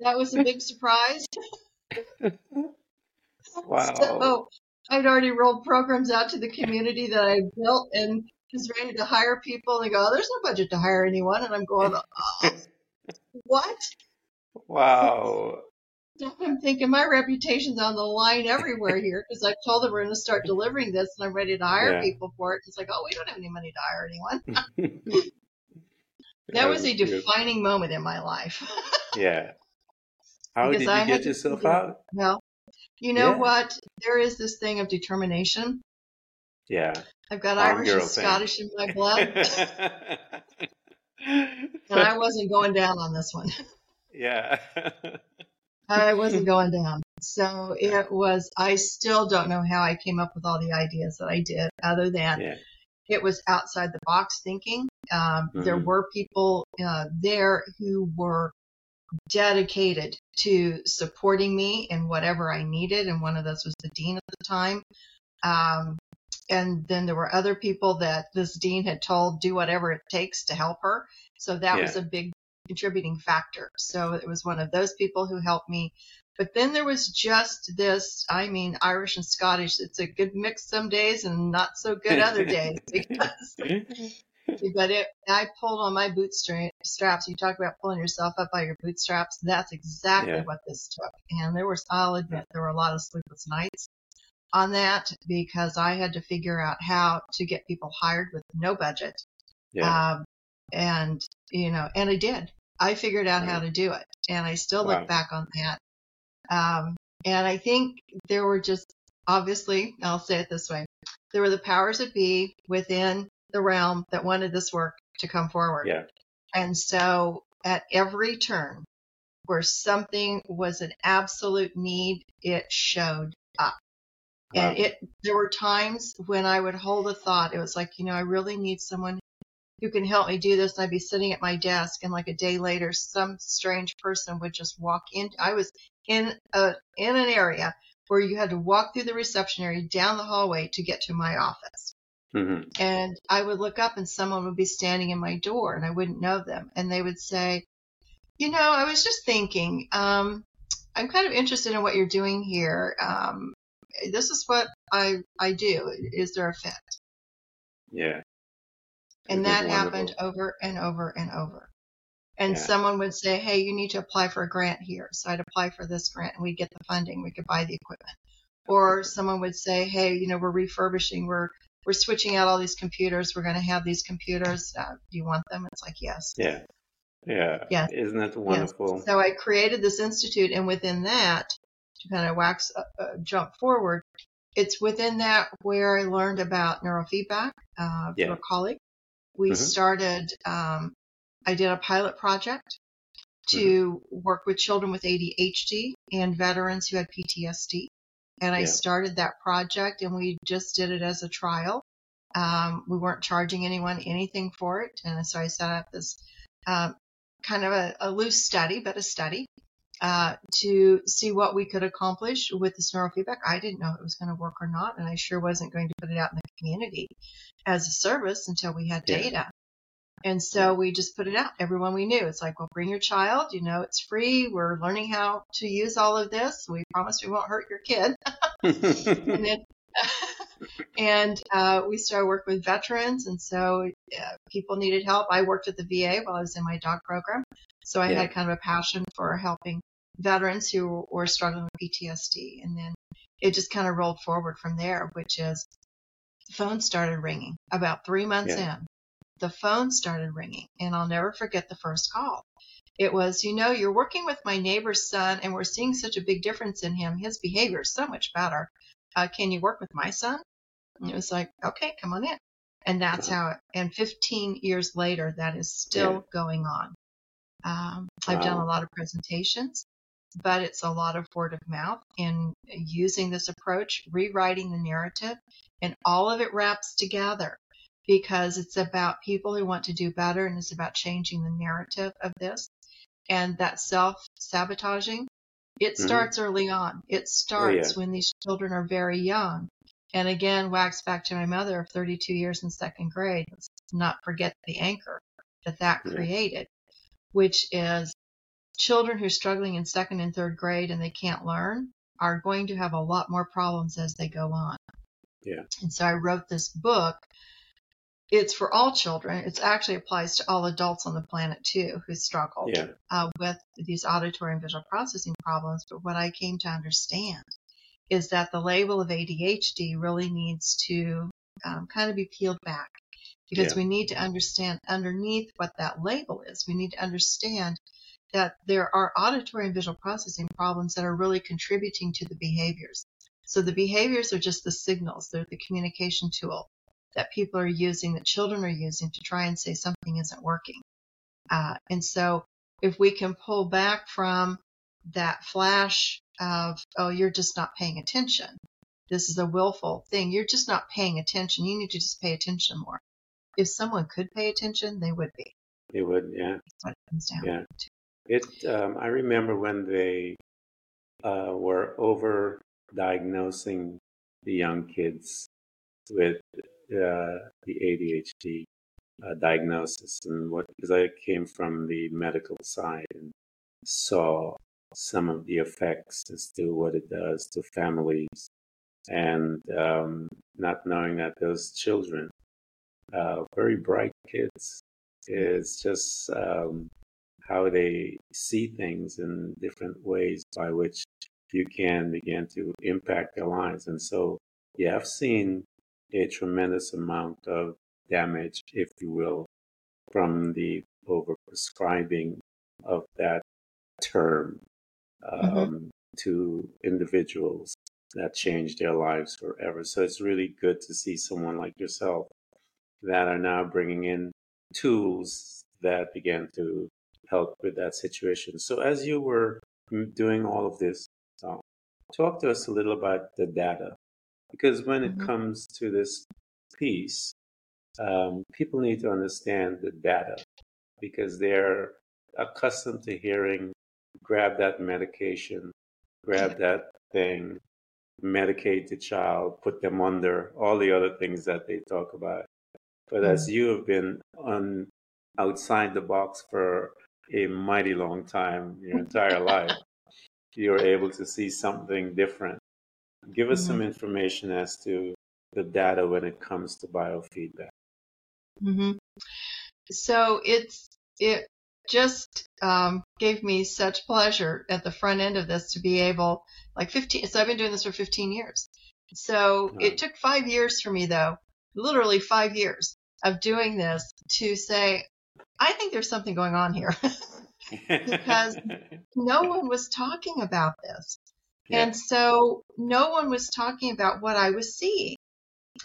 that was a big surprise. wow. So I'd already rolled programs out to the community that I built and was ready to hire people. And they go, oh, there's no budget to hire anyone. And I'm going, oh, what? Wow. I'm thinking my reputation's on the line everywhere here because I've told them we're going to start delivering this and I'm ready to hire Yeah. people for it. It's like, oh, we don't have any money to hire anyone. That was a defining moment in my life. Yeah. How Because did you had get yourself figure- out? well, you know Yeah. what? There is this thing of determination. Yeah. I've got Irish and thing. Scottish in my blood, and I wasn't going down on this one. yeah. I wasn't going down. So it was, I still don't know how I came up with all the ideas that I did, other than Yeah. it was outside the box thinking. Um, There Mhm. were people uh, there who were dedicated to supporting me in whatever I needed, and one of those was the dean at the time. Um, and then there were other people that this dean had told do whatever it takes to help her. So that Yeah. was a big contributing factor. So it was one of those people who helped me. But then there was just this, I mean, Irish and Scottish. It's a good mix some days and not so good other days because but it, I pulled on my bootstraps. You talk about pulling yourself up by your bootstraps. That's exactly Yeah. what this took. And there was, I'll admit, there were a lot of sleepless nights on that because I had to figure out how to get people hired with no budget. yeah. Um, and, you know, and I did. I figured out how to do it. And I still look Wow. back on that Um, and I think there were just obviously, I'll say it this way, there were the powers that be within the realm that wanted this work to come forward. Yeah. And so at every turn where something was an absolute need, it showed up. And it, there were times when I would hold a thought. It was like, you know, I really need someone who can help me do this. And I'd be sitting at my desk and like a day later, some strange person would just walk in. I was in a, in an area where you had to walk through the reception area down the hallway to get to my office. Hmm And I would look up and someone would be standing in my door and I wouldn't know them. And they would say, you know, I was just thinking, um, I'm kind of interested in what you're doing here. Um, this is what I, I do. Is there a fit? Yeah. And that was happened over and over and over. And Yeah. someone would say, Hey, you need to apply for a grant here. So I'd apply for this grant and we'd get the funding. We could buy the equipment. Or someone would say, Hey, you know, we're refurbishing. We're, we're switching out all these computers. We're going to have these computers. Uh, do you want them? It's like, yes. Yeah. Yeah. Yes. Isn't that Yes. wonderful? So I created this institute, and within that, to kind of wax uh, uh, jump forward, it's within that where I learned about neurofeedback uh, Yeah. through a colleague. We Mhm. started. Um, I did a pilot project to work with children with ADHD and veterans who had PTSD, and I Yeah. started that project, and we just did it as a trial. Um, we weren't charging anyone anything for it, and so I set up this um, kind of a, a loose study, but a study uh, to see what we could accomplish with this neurofeedback. I didn't know it was going to work or not, and I sure wasn't going to put it out in the community as a service until we had Yeah. data. And so we just put it out. Everyone we knew. It's like, well, bring your child. You know, it's free. We're learning how to use all of this. We promise we won't hurt your kid. and then, and uh, we started working with veterans, and so uh, people needed help. I worked at the VA while I was in my doc program, so I Yeah. had kind of a passion for helping veterans who were struggling with PTSD, and then it just kind of rolled forward from there, which is the phone started ringing about three months Yeah. in. The phone started ringing, and I'll never forget the first call. It was, you know, you're working with my neighbor's son, and we're seeing such a big difference in him. His behavior is so much better. Uh, can you work with my son? And it was like, okay, come on in. And that's how it, and 15 years later, that is still Yeah. going on. Um, I've done a lot of presentations, but it's a lot of word of mouth in using this approach, rewriting the narrative, and all of it wraps together because it's about people who want to do better and it's about changing the narrative of this. And that self sabotaging, it Mhm. starts early on. It starts yeah. when these children are very young. And again, wax back to my mother of 32 years in second grade. Let's not forget the anchor that that Yeah. created, which is children who are struggling in second and third grade and they can't learn are going to have a lot more problems as they go on. Yeah. And so I wrote this book. It's for all children. It actually applies to all adults on the planet too who struggle Yeah. uh, with these auditory and visual processing problems. But what I came to understand is that the label of ADHD really needs to um, kind of be peeled back because Yeah. we need to understand underneath what that label is. We need to understand that there are auditory and visual processing problems that are really contributing to the behaviors. So the behaviors are just the signals, they're the communication tool that people are using, that children are using to try and say something isn't working. Uh, and so if we can pull back from that flash of, oh, you're just not paying attention. This is a willful thing. You're just not paying attention. You need to just pay attention more. If someone could pay attention, they would be. It would. Yeah. That's what it comes down Yeah. to. It. Um, I remember when they uh, were over diagnosing the young kids with the ADHD uh, diagnosis, and what because I came from the medical side and saw some of the effects as to what it does to families, and um, not knowing that those children, uh, very bright kids, is just um, how they see things in different ways by which you can begin to impact their lives. And so, yeah, I've seen a tremendous amount of damage, if you will, from the overprescribing of that term. Um, to individuals that changed their lives forever. So it's really good to see someone like yourself that are now bringing in tools that began to help with that situation. So as you were doing all of this, uh, talk to us a little about the data, because when it Mhm. comes to this piece, um, people need to understand the data because they're accustomed to hearing grab that medication, grab that thing, medicate the child, put them under, all the other things that they talk about. But as you have been on outside the box for a mighty long time, your entire life, you're able to see something different. Give us some information as to the data when it comes to biofeedback. hmm So it's it just um, gave me such pleasure at the front end of this to be able like 15. So I've been doing this for 15 years. So Wow. it took five years for me though, literally five years of doing this to say I think there's something going on here. Because- no one was talking about this. Yeah. And so no one was talking about what I was seeing.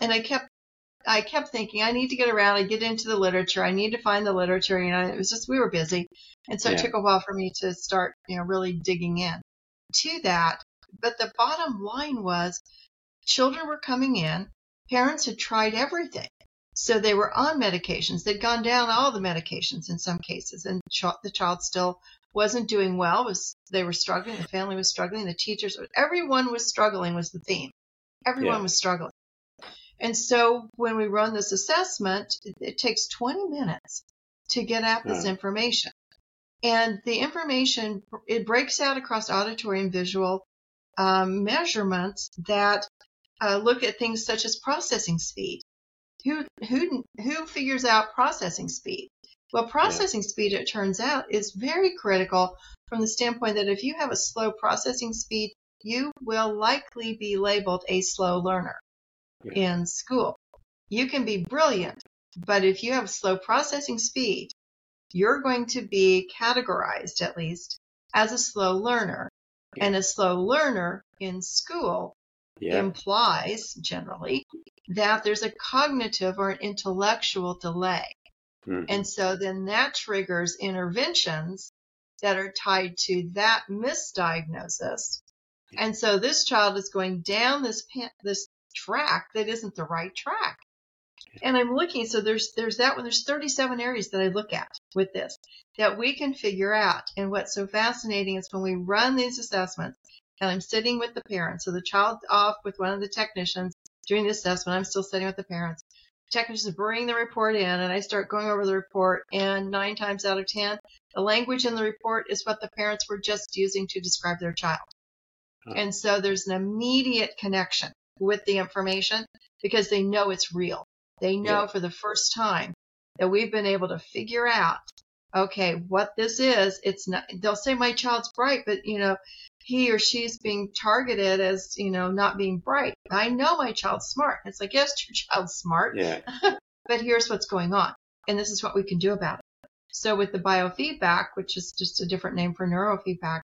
And I kept I kept thinking I need to get around, I get into the literature, I need to find the literature, you know, it was just we were busy. And so it took a while for me to start, you know, really digging in to that. But the bottom line was children were coming in, parents had tried everything. So they were on medications. They'd gone down all the medications in some cases, and the child still wasn't doing well. Was they were struggling? The family was struggling. The teachers, everyone was struggling. Was the theme? Everyone Yeah. was struggling. And so when we run this assessment, it, it takes 20 minutes to get at this Wow. information. And the information, it breaks out across auditory and visual um, measurements that uh, look at things such as processing speed. Who, who, who figures out processing speed? Well, processing speed, it turns out, is very critical from the standpoint that if you have a slow processing speed, you will likely be labeled a slow learner Yeah. in school. You can be brilliant, but if you have slow processing speed, you're going to be categorized at least as a slow learner. Yeah. And a slow learner in school yeah. implies generally that there's a cognitive or an intellectual delay. Mhm. And so then that triggers interventions that are tied to that misdiagnosis. And so this child is going down this this track that isn't the right track. And I'm looking, so there's there's that one. There's 37 areas that I look at with this that we can figure out. And what's so fascinating is when we run these assessments, and I'm sitting with the parents. So the child's off with one of the technicians doing the assessment. I'm still sitting with the parents. Technicians bring the report in, and I start going over the report. And nine times out of ten, the language in the report is what the parents were just using to describe their child. Huh. And so there's an immediate connection with the information because they know it's real. They know Yeah. for the first time that we've been able to figure out, okay, what this is. It's not, they'll say my child's bright, but you know, he or she's being targeted as, you know, not being bright. I know my child's smart. It's like, yes, your child's smart, Yeah. but here's what's going on. And this is what we can do about it. So with the biofeedback, which is just a different name for neurofeedback,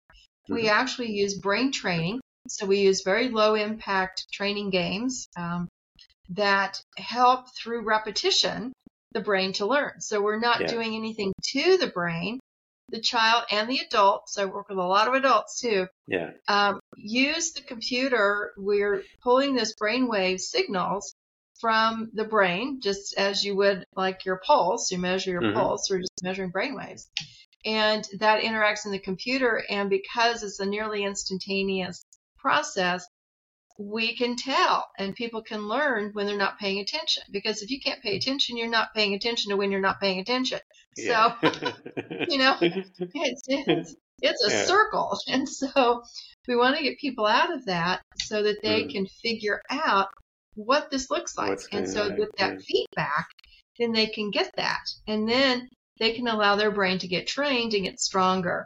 we Mhm. actually use brain training. So we use very low impact training games um, that help through repetition the brain to learn. So we're not Yeah. doing anything to the brain. The child and the adult, so I work with a lot of adults too, Yeah. um, use the computer. We're pulling those brainwave signals from the brain, just as you would like your pulse. You measure your Mhm. pulse. We're just measuring brainwaves. And that interacts in the computer. And because it's a nearly instantaneous process, we can tell and people can learn when they're not paying attention. Because if you can't pay attention, you're not paying attention to when you're not paying attention. So, you know, it's, it's, it's a Yeah. circle. And so we want to get people out of that so that they Mm. can figure out what this looks like. What's and so with that yeah. feedback, then they can get that. And then they can allow their brain to get trained and get stronger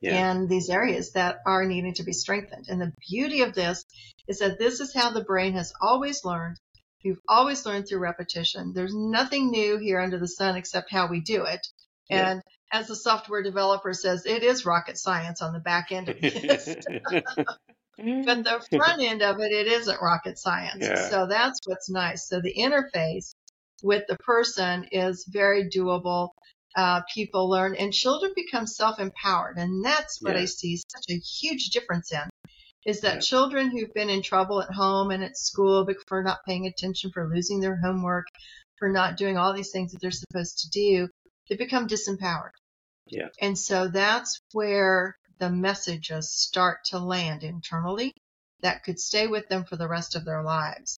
Yeah. in these areas that are needing to be strengthened. And the beauty of this is that this is how the brain has always learned. You've always learned through repetition. There's nothing new here under the sun except how we do it. And yeah. as the software developer says, it is rocket science on the back end of this. but the front end of it, it isn't rocket science. Yeah. So that's what's nice. So the interface with the person is very doable. Uh, people learn and children become self-empowered. And that's what yeah. I see such a huge difference in is that yeah. children who've been in trouble at home and at school for not paying attention, for losing their homework, for not doing all these things that they're supposed to do, they become disempowered. Yeah. And so that's where the messages start to land internally that could stay with them for the rest of their lives.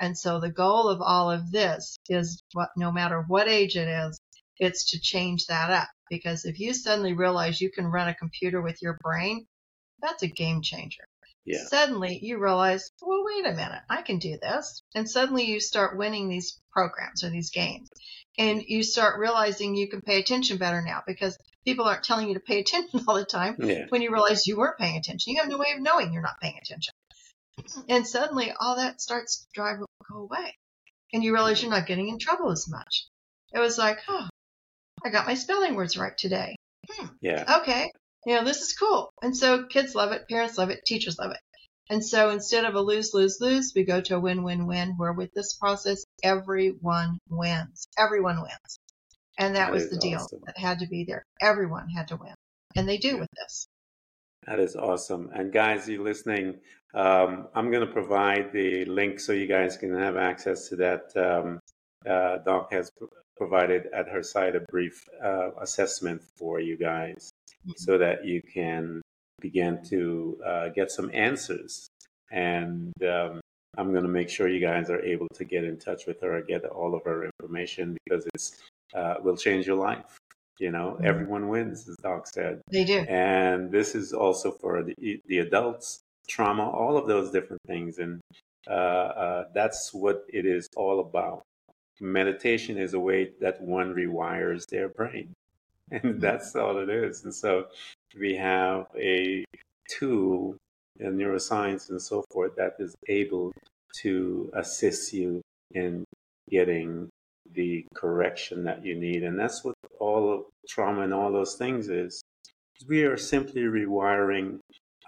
And so the goal of all of this is what, no matter what age it is, it's to change that up. Because if you suddenly realize you can run a computer with your brain, that's a game changer. Yeah. Suddenly you realize, well, wait a minute, I can do this. And suddenly you start winning these programs or these games. And you start realizing you can pay attention better now because people aren't telling you to pay attention all the time. Yeah. When you realize you weren't paying attention, you have no way of knowing you're not paying attention. And suddenly all that starts to drive go away. And you realize you're not getting in trouble as much. It was like, oh, I got my spelling words right today. Hmm. Yeah. Okay you know, this is cool. And so kids love it, parents love it, teachers love it. And so instead of a lose, lose, lose, we go to a win, win, win, where with this process, everyone wins. Everyone wins. And that, that was the deal awesome. that had to be there. Everyone had to win. And they do yeah. with this. That is awesome. And guys, you listening, um, I'm going to provide the link so you guys can have access to that. Um, uh, Doc has provided at her site a brief uh, assessment for you guys so that you can begin to uh, get some answers. And um, I'm going to make sure you guys are able to get in touch with her, get all of her information because it's uh, will change your life. You know, mm-hmm. everyone wins, as Doc said. They do. And this is also for the the adults, trauma, all of those different things, and uh, uh, that's what it is all about. Meditation is a way that one rewires their brain. and mm-hmm. that's all it is. And so we have a tool in neuroscience and so forth that is able to assist you in getting the correction that you need. And that's what all of trauma and all those things is. We are simply rewiring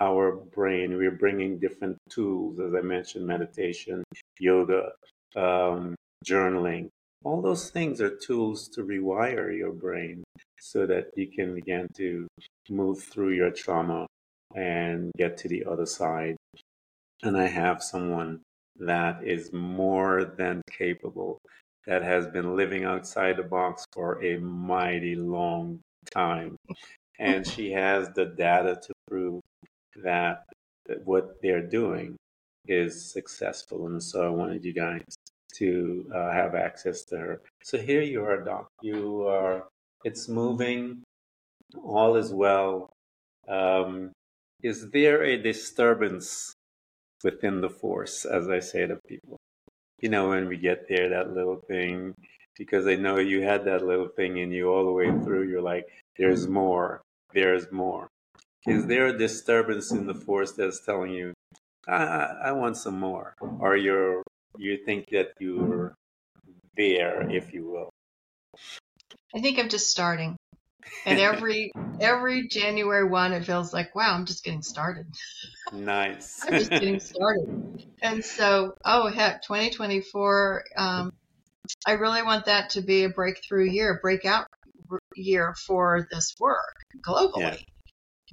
our brain. We're bringing different tools, as I mentioned, meditation, yoga, um, journaling. All those things are tools to rewire your brain so that you can begin to move through your trauma and get to the other side. And I have someone that is more than capable, that has been living outside the box for a mighty long time. And she has the data to prove that, what they're doing is successful. And so I wanted you guys to uh, have access to her. So here you are, Doc. You are it's moving, all is well. Um, is there a disturbance within the force, as I say to people? You know, when we get there, that little thing, because I know you had that little thing in you all the way through, you're like, there's more, there's more. Is there a disturbance in the force that's telling you, I, I want some more? Or you're, you think that you're there, if you will? I think I'm just starting. And every every January one, it feels like, wow, I'm just getting started. Nice. I'm just getting started. And so, oh heck, 2024. Um, I really want that to be a breakthrough year, a breakout year for this work globally. Yeah.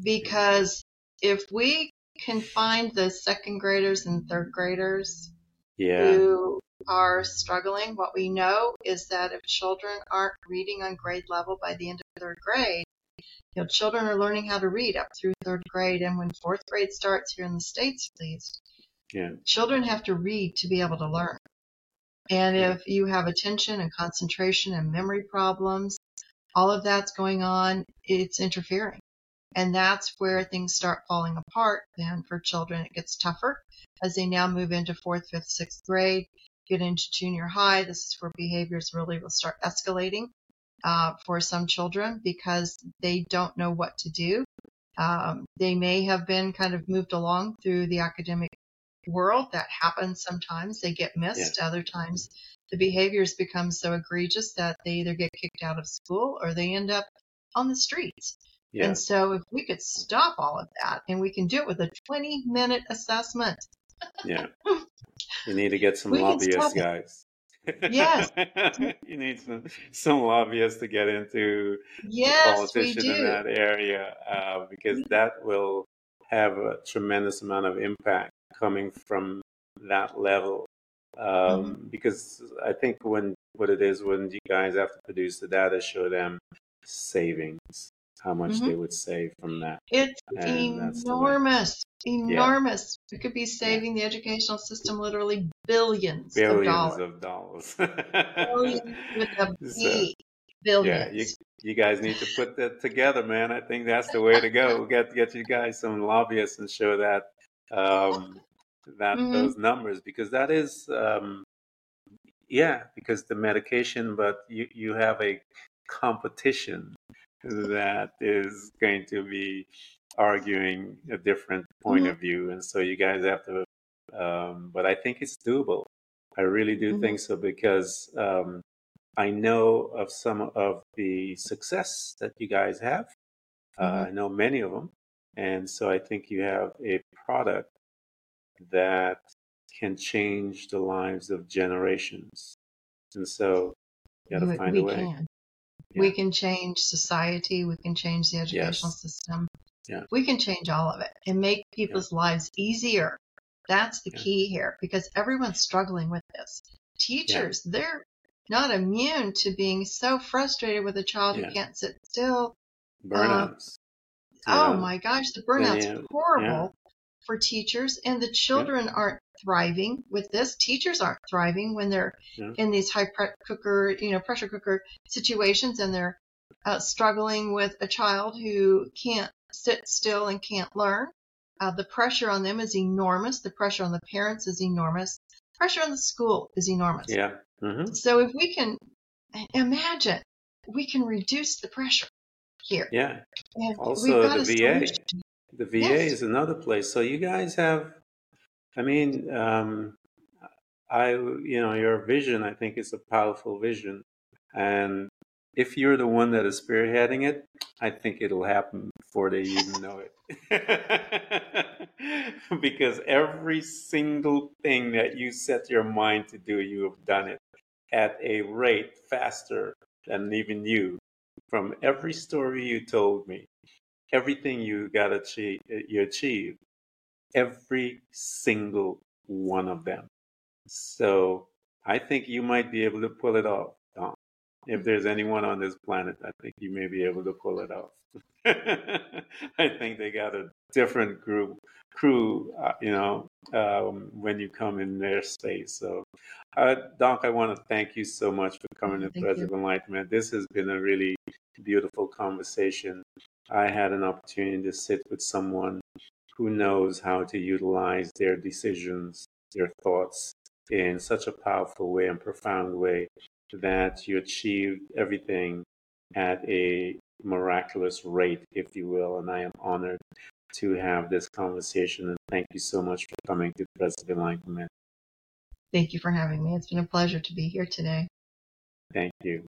Because if we can find the second graders and third graders yeah. who are struggling, what we know is that if children aren't reading on grade level by the end of third grade, you know, children are learning how to read up through third grade, and when fourth grade starts here in the states, at least, yeah. children have to read to be able to learn. And if you have attention and concentration and memory problems, all of that's going on, it's interfering. And that's where things start falling apart. Then for children, it gets tougher as they now move into fourth, fifth, sixth grade get into junior high, this is where behaviors really will start escalating uh, for some children because they don't know what to do. Um, they may have been kind of moved along through the academic world that happens sometimes. They get missed. Other times the behaviors become so egregious that they either get kicked out of school or they end up on the streets. Yeah. And so if we could stop all of that and we can do it with a 20 minute assessment. Yeah. You need to get some lobbyists, guys. Yes. you need some, some lobbyists to get into the Yes, we politician in that area uh, because that will have a tremendous amount of impact coming from that level. Um, Mm-hmm. Because I think when what it is when you guys have to produce the data, show them savings, how much Mhm. they would save from that. It's And that's the way. enormous, enormous. We could be saving the educational system literally billions, of Billions dollars. of dollars. Billions with a So, B. Yeah, you, you guys need to put that together, man. I think that's the way to go. Get get you guys some lobbyists and show that um, that Mhm. those numbers because that is um, yeah because the medication, but you you have a competition that is going to be arguing a different point Mhm. of view, and so you guys have to. Um, but I think it's doable. I really do Mhm. think so because um, I know of some of the success that you guys have. Uh, Mhm. I know many of them. And so I think you have a product that can change the lives of generations. And so you got to find a way. can. Yeah. We can change society. We can change the educational Yes. system. Yeah. We can change all of it and make people's lives easier. That's the Yeah. key here because everyone's struggling with this. Teachers, they're not immune to being so frustrated with a child Yeah. who can't sit still. Um, burnouts. you Oh my gosh, the burnout's Yeah. horrible for teachers, and the children aren't thriving with this. Teachers aren't thriving when they're Yeah. in these high pre- cooker, you know, pressure cooker situations, and they're uh, struggling with a child who can't sit still and can't learn. Uh, the pressure on them is enormous. The pressure on the parents is enormous. Pressure on the school is enormous. Yeah. hmm So if we can imagine, we can reduce the pressure here. Yeah. And Also, the VA. solution. The VA Yes. is another place. So you guys have, I mean, um, I, you know, your vision, I think is a powerful vision. And if you're the one that is spearheading it, I think it'll happen before they even know it. because every single thing that you set your mind to do, you have done it at a rate faster than even you. From every story you told me, everything you got achieve, you achieved, every single one of them. So I think you might be able to pull it off, Tom. If there's anyone on this planet, I think you may be able to pull it off. I think they got a different group crew, uh, you know, um, when you come in their space. So, uh, Doc, I want to thank you so much for coming to Thank Threads you. of Enlightenment. This has been a really beautiful conversation. I had an opportunity to sit with someone who knows how to utilize their decisions, their thoughts in such a powerful way and profound way that you achieve everything at a miraculous rate, if you will. And I am honored to have this conversation. And thank you so much for coming to the President Enlightenment. Thank you for having me. It's been a pleasure to be here today. Thank you.